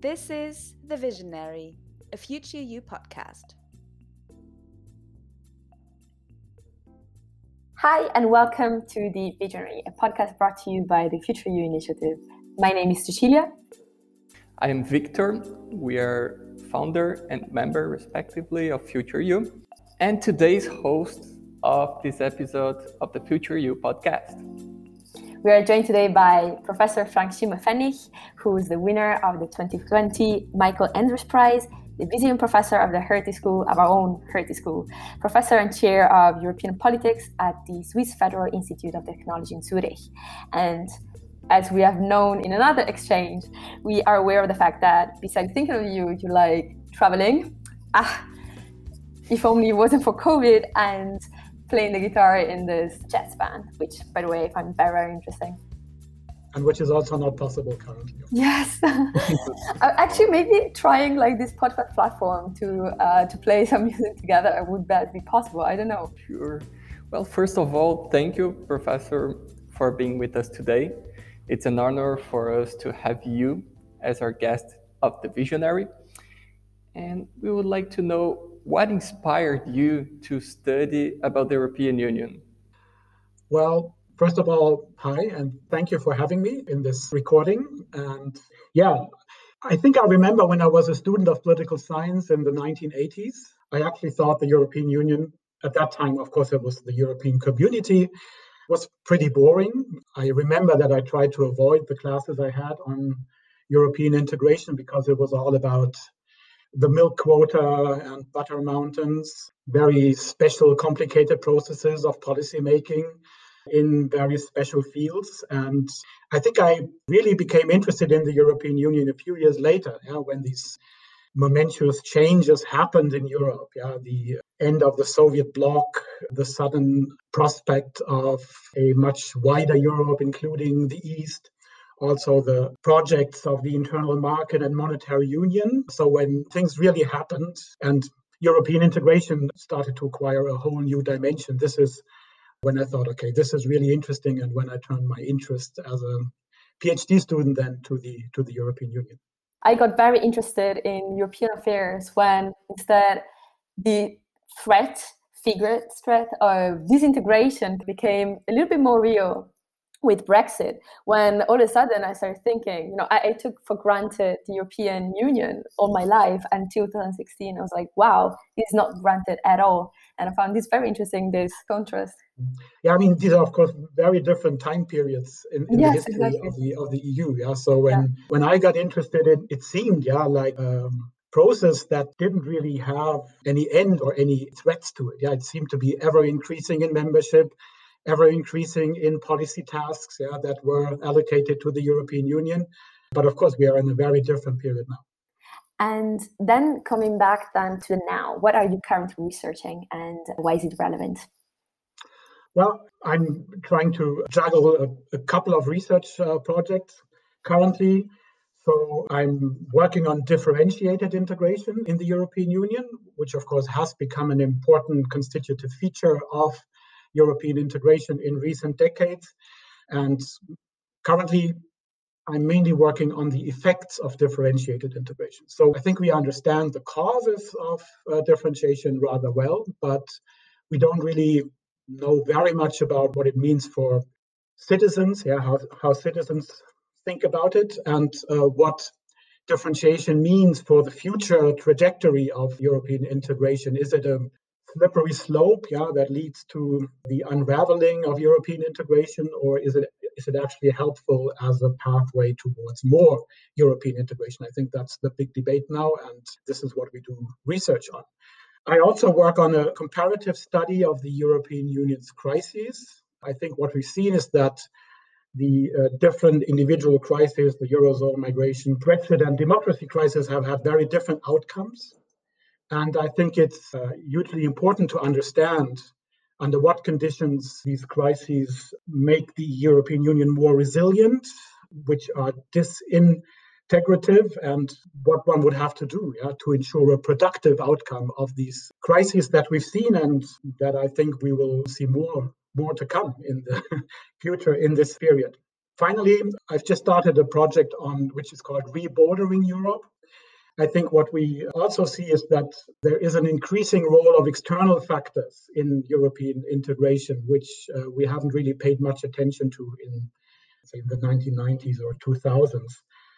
This is The Visionary, a Future You podcast. Hi, and welcome to The Visionary, a podcast brought to you by the Future You Initiative. My name is Cecilia. I am Victor. We are founder and member, respectively, of Future You, and today's host of this episode of the Future You podcast. We are joined today by Professor Frank Schimmelfennig, who is the winner of the 2020 Michael Endres Prize, the visiting professor of the Hertie School, of our own Hertie School, professor and chair of European politics at the Swiss Federal Institute of Technology in Zurich. And as we have known in another exchange, we are aware of the fact that besides thinking of you, you like traveling. Ah, if only it wasn't for COVID and playing the guitar in this jazz band, which, by the way, I find very, very interesting. And which is also not possible currently. Yes, actually, maybe trying like this podcast platform to uh, to play some music together would that be possible? I don't know. Sure. Well, first of all, thank you, Professor, for being with us today. It's an honor for us to have you as our guest of the Visionary. And we would like to know what inspired you to study about the European Union? Well, first of all, hi, and thank you for having me in this recording. And yeah, I think I remember when I was a student of political science in the 1980s, I actually thought the European Union, at that time, of course, it was the European community, was pretty boring. I remember that I tried to avoid the classes I had on European integration because it was all about the milk quota and butter mountains, very special, complicated processes of policy making in very special fields. And I think I really became interested in the European Union a few years later, yeah, when these momentous changes happened in Europe. Yeah, the end of the Soviet bloc, the sudden prospect of a much wider Europe, including the East, also the projects of the internal market and monetary union. So when things really happened and European integration started to acquire a whole new dimension, this is when I thought, okay, this is really interesting, and when I turned my interest as a PhD student then to the to the European Union. I got very interested in European affairs when instead the threat, figure threat of disintegration became a little bit more real with Brexit, when all of a sudden I started thinking, you know, I, I, took for granted the European Union all my life until 2016. I was like, wow, it's not granted at all. And I found this very interesting, this contrast. Yeah, I mean, these are, of course, very different time periods in, in yes, the history exactly. of, the, of the EU. Yeah. So when, yeah. when I got interested in it seemed, yeah, like um, process that didn't really have any end or any threats to it. Yeah, it seemed to be ever increasing in membership ever increasing in policy tasks yeah, that were allocated to the European Union. But of course, we are in a very different period now. And then coming back then to now, what are you currently researching and why is it relevant? Well, I'm trying to juggle a, a couple of research uh, projects currently. So I'm working on differentiated integration in the European Union, which of course has become an important constitutive feature of European integration in recent decades. And currently, I'm mainly working on the effects of differentiated integration. So I think we understand the causes of uh, differentiation rather well, but we don't really know very much about what it means for citizens, yeah, how, how citizens think about it, and uh, what differentiation means for the future trajectory of European integration. Is it a slippery slope, yeah, that leads to the unraveling of European integration, or is it is it actually helpful as a pathway towards more European integration? I think that's the big debate now, and this is what we do research on. I also work on a comparative study of the European Union's crises. I think what we've seen is that the uh, different individual crises, the Eurozone migration, Brexit, and democracy crisis, have had very different outcomes. And I think it's uh, hugely important to understand under what conditions these crises make the European Union more resilient, which are disintegrative, and what one would have to do yeah, to ensure a productive outcome of these crises that we've seen and that I think we will see more more to come in the future in this period. Finally, I've just started a project on which is called Rebordering Europe. I think what we also see is that there is an increasing role of external factors in European integration, which uh, we haven't really paid much attention to in, say, the 1990s or 2000s.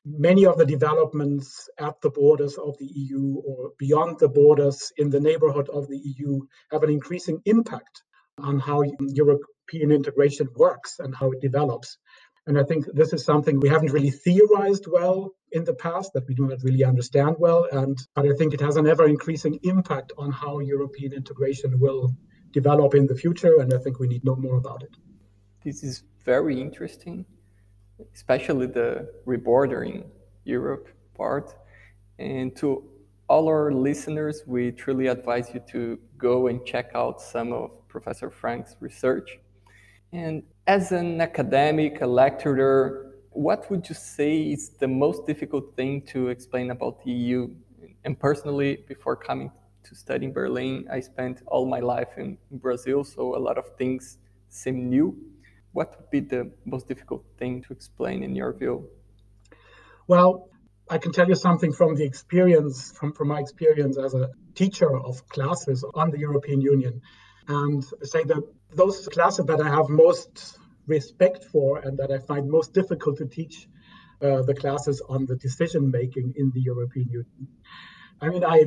Many of the developments at the borders of the EU or beyond the borders in the neighborhood of the EU have an increasing impact on how European integration works and how it develops. And I think this is something we haven't really theorized well in the past, that we do not really understand well. And but I think it has an ever increasing impact on how European integration will develop in the future. And I think we need to know more about it. This is very interesting, especially the rebordering Europe part. And to all our listeners, we truly advise you to go and check out some of Professor Frank's research. And as an academic, a lecturer, what would you say is the most difficult thing to explain about the EU? And personally, before coming to study in Berlin, I spent all my life in, Brazil, so a lot of things seem new. What would be the most difficult thing to explain in your view? Well, I can tell you something from the experience, from, from my experience as a teacher of classes on the European Union, and say that those classes that I have most respect for and that I find most difficult to teach uh, the classes on the decision making in the European Union. I mean, I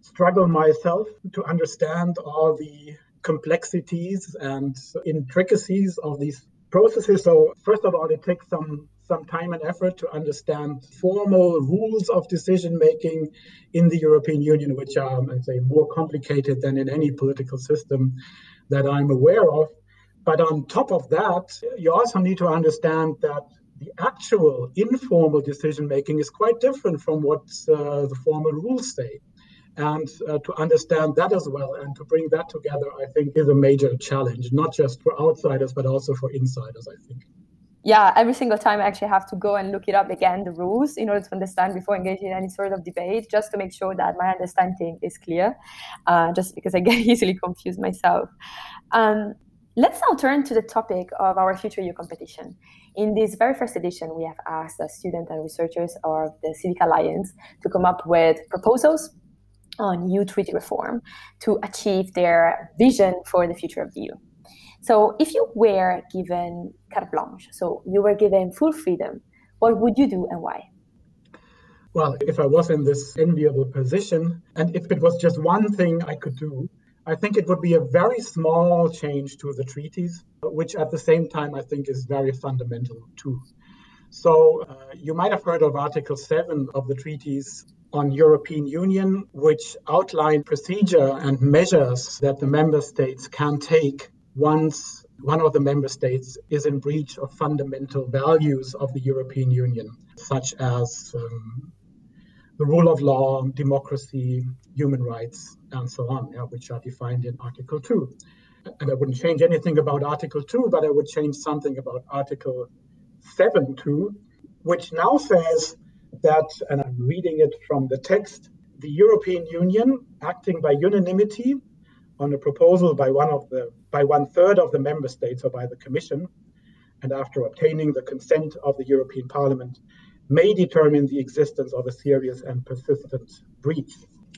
struggle myself to understand all the complexities and intricacies of these processes. So, first of all, it takes some some time and effort to understand formal rules of decision making in the European Union, which are, I'd say, more complicated than in any political system that I'm aware of. But on top of that, you also need to understand that the actual informal decision making is quite different from what uh, the formal rules say. And uh, to understand that as well and to bring that together, I think, is a major challenge, not just for outsiders, but also for insiders, I think. Yeah, every single time I actually have to go and look it up again, the rules, in order to understand before engaging in any sort of debate, just to make sure that my understanding is clear, uh, just because I get easily confused myself. Um, let's now turn to the topic of our Future EU competition. In this very first edition, we have asked the students and researchers of the CIVICA Alliance to come up with proposals on EU treaty reform to achieve their vision for the future of the EU. So, if you were given carte blanche, so you were given full freedom, what would you do and why? Well, if I was in this enviable position, and if it was just one thing I could do, I think it would be a very small change to the treaties, which at the same time I think is very fundamental too. So uh, you might have heard of Article 7 of the treaties on European Union, which outline procedure and measures that the member states can take once one of the member states is in breach of fundamental values of the European Union, such as um, the rule of law, democracy, human rights, and so on, yeah, which are defined in Article 2. And I wouldn't change anything about Article 2, but I would change something about Article 7 2, which now says that, and I'm reading it from the text, the European Union, acting by unanimity on a proposal by one of the by one third of the member states or by the Commission, and after obtaining the consent of the European Parliament, may determine the existence of a serious and persistent breach.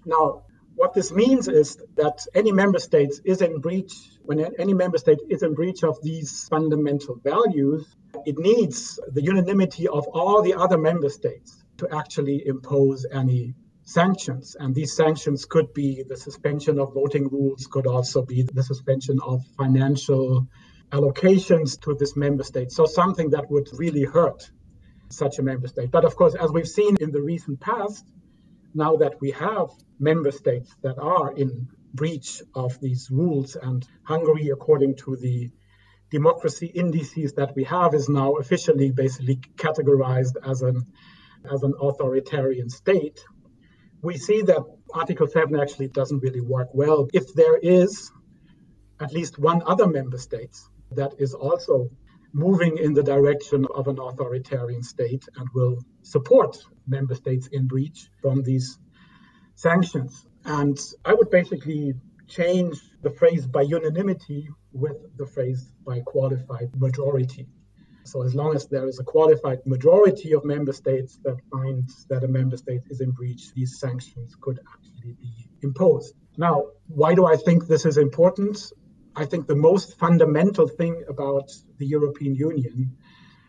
Now, what this means is that any member state is in breach, when any member state is in breach of these fundamental values, it needs the unanimity of all the other member states to actually impose any sanctions. And these sanctions could be the suspension of voting rules, could also be the suspension of financial allocations to this member state. So something that would really hurt such a member state. But of course, as we've seen in the recent past, now that we have member states that are in breach of these rules, and Hungary, according to the democracy indices that we have, is now officially basically categorized as an as an authoritarian state, we see that Article 7 actually doesn't really work well. If there is at least one other member state that is also moving in the direction of an authoritarian state and will support member states in breach from these sanctions. And I would basically change the phrase by unanimity with the phrase by qualified majority. So as long as there is a qualified majority of member states that finds that a member state is in breach, these sanctions could actually be imposed. Now, why do I think this is important? I think the most fundamental thing about the European Union,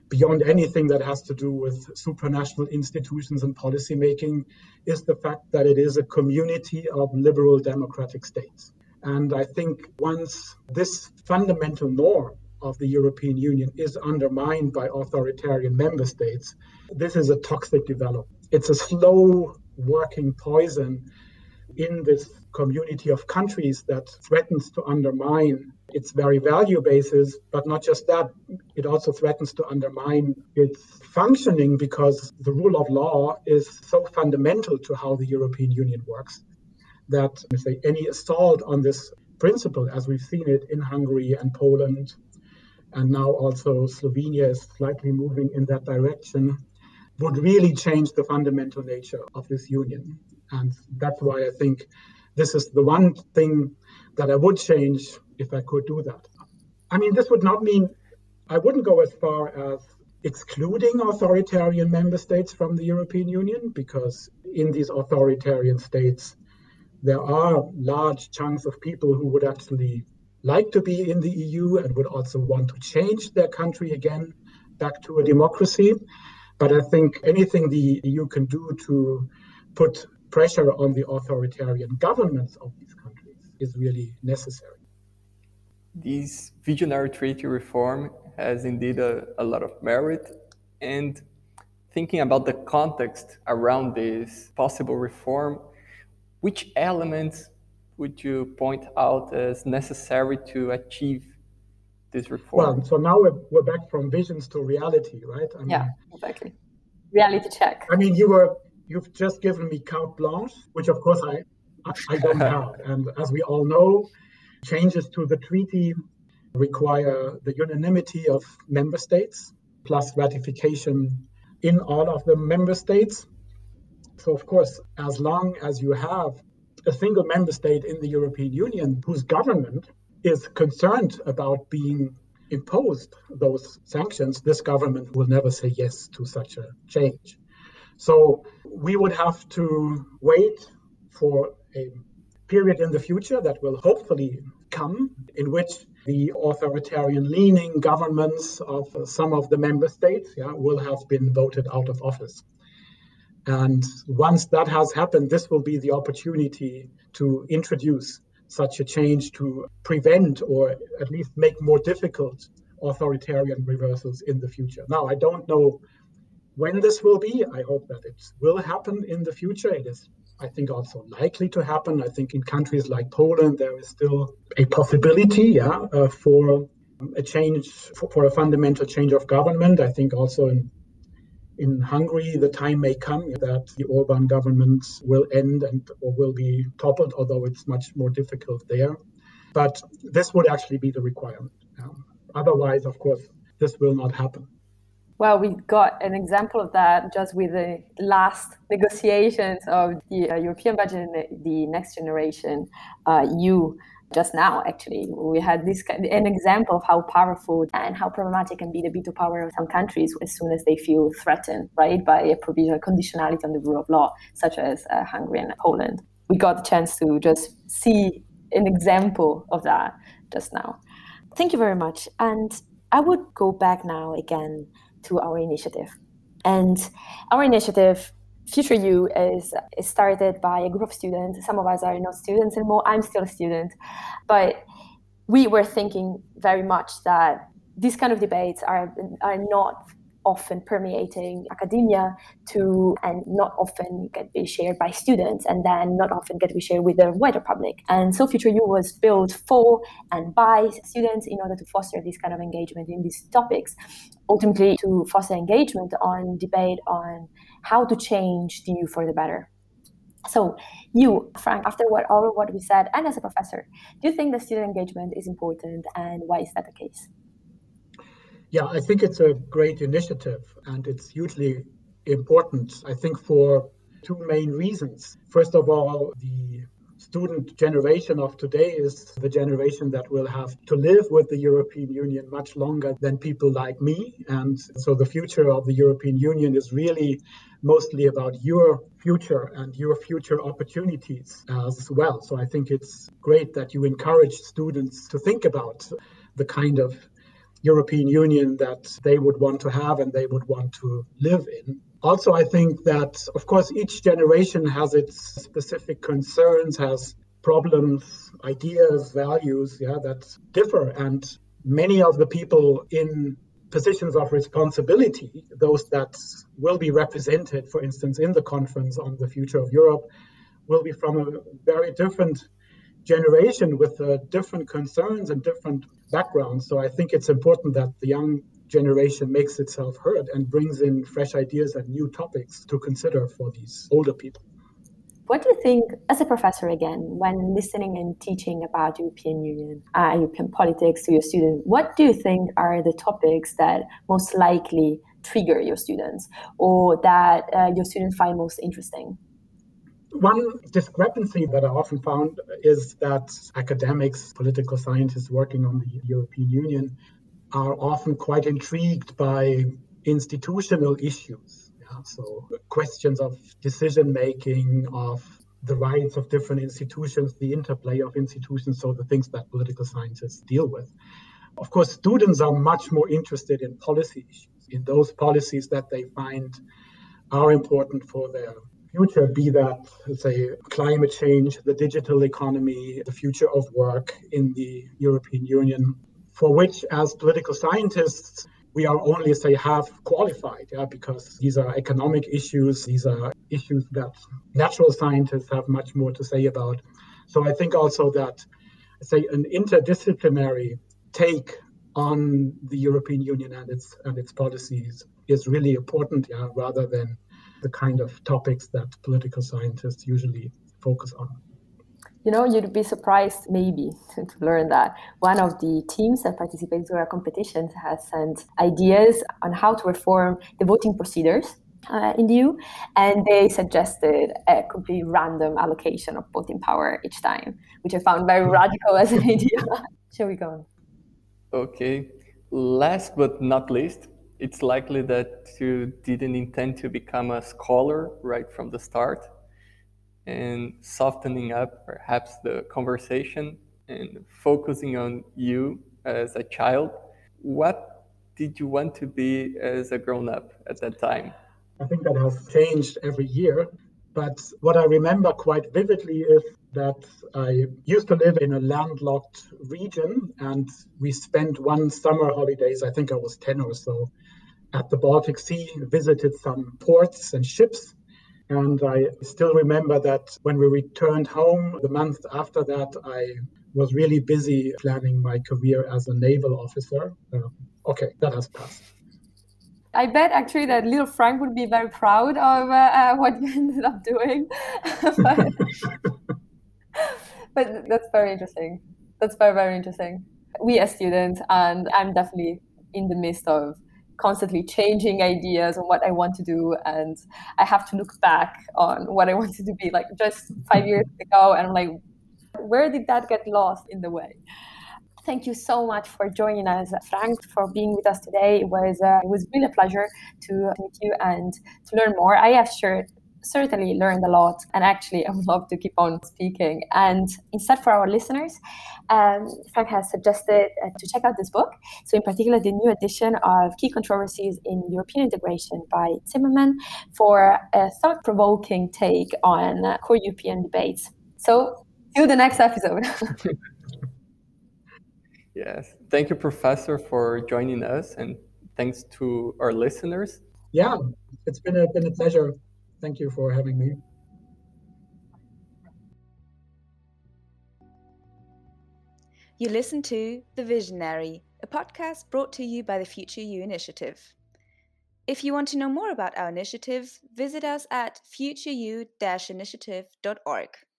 beyond anything that has to do with supranational institutions and policymaking, is the fact that it is a community of liberal democratic states. And I think once this fundamental norm of the European Union is undermined by authoritarian member states, this is a toxic development. It's a slow working poison in this community of countries that threatens to undermine its very value basis. But not just that, it also threatens to undermine its functioning because the rule of law is so fundamental to how the European Union works that say, any assault on this principle, as we've seen it in Hungary and Poland, and now also Slovenia is slightly moving in that direction, would really change the fundamental nature of this union. And that's why I think this is the one thing that I would change if I could do that. I mean, this would not mean I wouldn't go as far as excluding authoritarian member states from the European Union, because in these authoritarian states, there are large chunks of people who would actually like to be in the EU and would also want to change their country again back to a democracy. But I think anything the EU can do to put pressure on the authoritarian governments of these countries is really necessary. This visionary treaty reform has indeed a, a lot of merit. And thinking about the context around this possible reform, which elements would you point out as necessary to achieve this reform? Well, so now we're, we're back from visions to reality, right? I mean, yeah, exactly. Reality check. I mean, you were you've just given me carte blanche, which of course I I don't have, and as we all know, changes to the treaty require the unanimity of member states plus ratification in all of the member states. So, of course, as long as you have a single member state in the European Union whose government is concerned about being imposed those sanctions, this government will never say yes to such a change. So we would have to wait for a period in the future that will hopefully come in which the authoritarian leaning governments of some of the member states yeah, will have been voted out of office. And once that has happened, this will be the opportunity to introduce such a change to prevent or at least make more difficult authoritarian reversals in the future. Now, I don't know when this will be. I hope that it will happen in the future. It is, I think, also likely to happen. I think in countries like Poland, there is still a possibility yeah, uh, for a change, for, for a fundamental change of government. I think also in in Hungary, the time may come that the Orban government will end and or will be toppled, although it's much more difficult there. But this would actually be the requirement. Um, otherwise, of course, this will not happen. Well, we got an example of that just with the last negotiations of the uh, European budget, the next generation uh, EU just now actually. We had this an example of how powerful and how problematic can be the veto power of some countries as soon as they feel threatened right by a provisional conditionality on the rule of law such as uh, hungary and poland. We got the chance to just see an example of that just now. Thank you very much. And i would go back now again to our initiative. And our initiative Future You is, is started by a group of students. Some of us are not students anymore. I'm still a student. But we were thinking very much that these kind of debates are, are not often permeating academia to and not often get be shared by students and then not often get to be shared with the wider public and so future you was built for and by students in order to foster this kind of engagement in these topics ultimately to foster engagement on debate on how to change the EU for the better. So, you, Frank, after what all of what we said, and as a professor, do you think that student engagement is important, and why is that the case? Yeah, I think it's a great initiative, and it's hugely important. I think for two main reasons. First of all, the student generation of today is the generation that will have to live with the European Union much longer than people like me. And so the future of the European Union is really mostly about your future and your future opportunities as well. So I think it's great that you encourage students to think about the kind of European Union that they would want to have and they would want to live in. Also, I think that, of course, each generation has its specific concerns, has problems, ideas, values, yeah, that differ. And many of the people in positions of responsibility, those that will be represented, for instance, in the conference on the future of Europe, will be from a very different generation with uh, different concerns and different backgrounds. So I think it's important that the young generation makes itself heard and brings in fresh ideas and new topics to consider for these older people. What do you think, as a professor again, when listening and teaching about European Union, uh, European politics to your students, what do you think are the topics that most likely trigger your students or that uh, your students find most interesting? One discrepancy that I often found is that academics, political scientists working on the European Union are often quite intrigued by institutional issues. Yeah? So, questions of decision making, of the rights of different institutions, the interplay of institutions, so the things that political scientists deal with. Of course, students are much more interested in policy issues, in those policies that they find are important for their future, be that, say, climate change, the digital economy, the future of work in the European Union, for which, as political scientists, we are only, say, half qualified, yeah, because these are economic issues, these are issues that natural scientists have much more to say about. So I think also that, say, an interdisciplinary take on the European Union and its and its policies is really important, yeah, rather than the kind of topics that political scientists usually focus on. You know, you'd be surprised maybe to learn that one of the teams that participates in our competitions has sent ideas on how to reform the voting procedures uh, in the EU, and they suggested a completely random allocation of voting power each time, which I found very hmm. radical as an idea. Shall we go on? Okay. Last but not least, it's likely that you didn't intend to become a scholar right from the start and softening up perhaps the conversation and focusing on you as a child what did you want to be as a grown up at that time i think that has changed every year but what i remember quite vividly is that I used to live in a landlocked region and we spent one summer holidays, I think I was 10 or so, at the Baltic Sea, visited some ports and ships. And I still remember that when we returned home the month after that, I was really busy planning my career as a naval officer. Uh, okay, that has passed. I bet actually that little Frank would be very proud of uh, uh, what you ended up doing. but, but that's very interesting. That's very, very interesting. We as students, and I'm definitely in the midst of constantly changing ideas on what I want to do. And I have to look back on what I wanted to be like just five years ago. And I'm like, where did that get lost in the way? Thank you so much for joining us, Frank, for being with us today. It was uh, it was really a pleasure to meet you and to learn more. I have shared certainly learned a lot and actually I would love to keep on speaking. And instead for our listeners, um, Frank has suggested uh, to check out this book. So in particular, the new edition of Key Controversies in European Integration by Zimmermann for a thought-provoking take on uh, core European debates. So till the next episode. yes. Thank you, Professor, for joining us and thanks to our listeners. Yeah, it's been a, been a pleasure. Thank you for having me. You listen to The Visionary, a podcast brought to you by the Future You Initiative. If you want to know more about our initiative, visit us at futureu-initiative.org.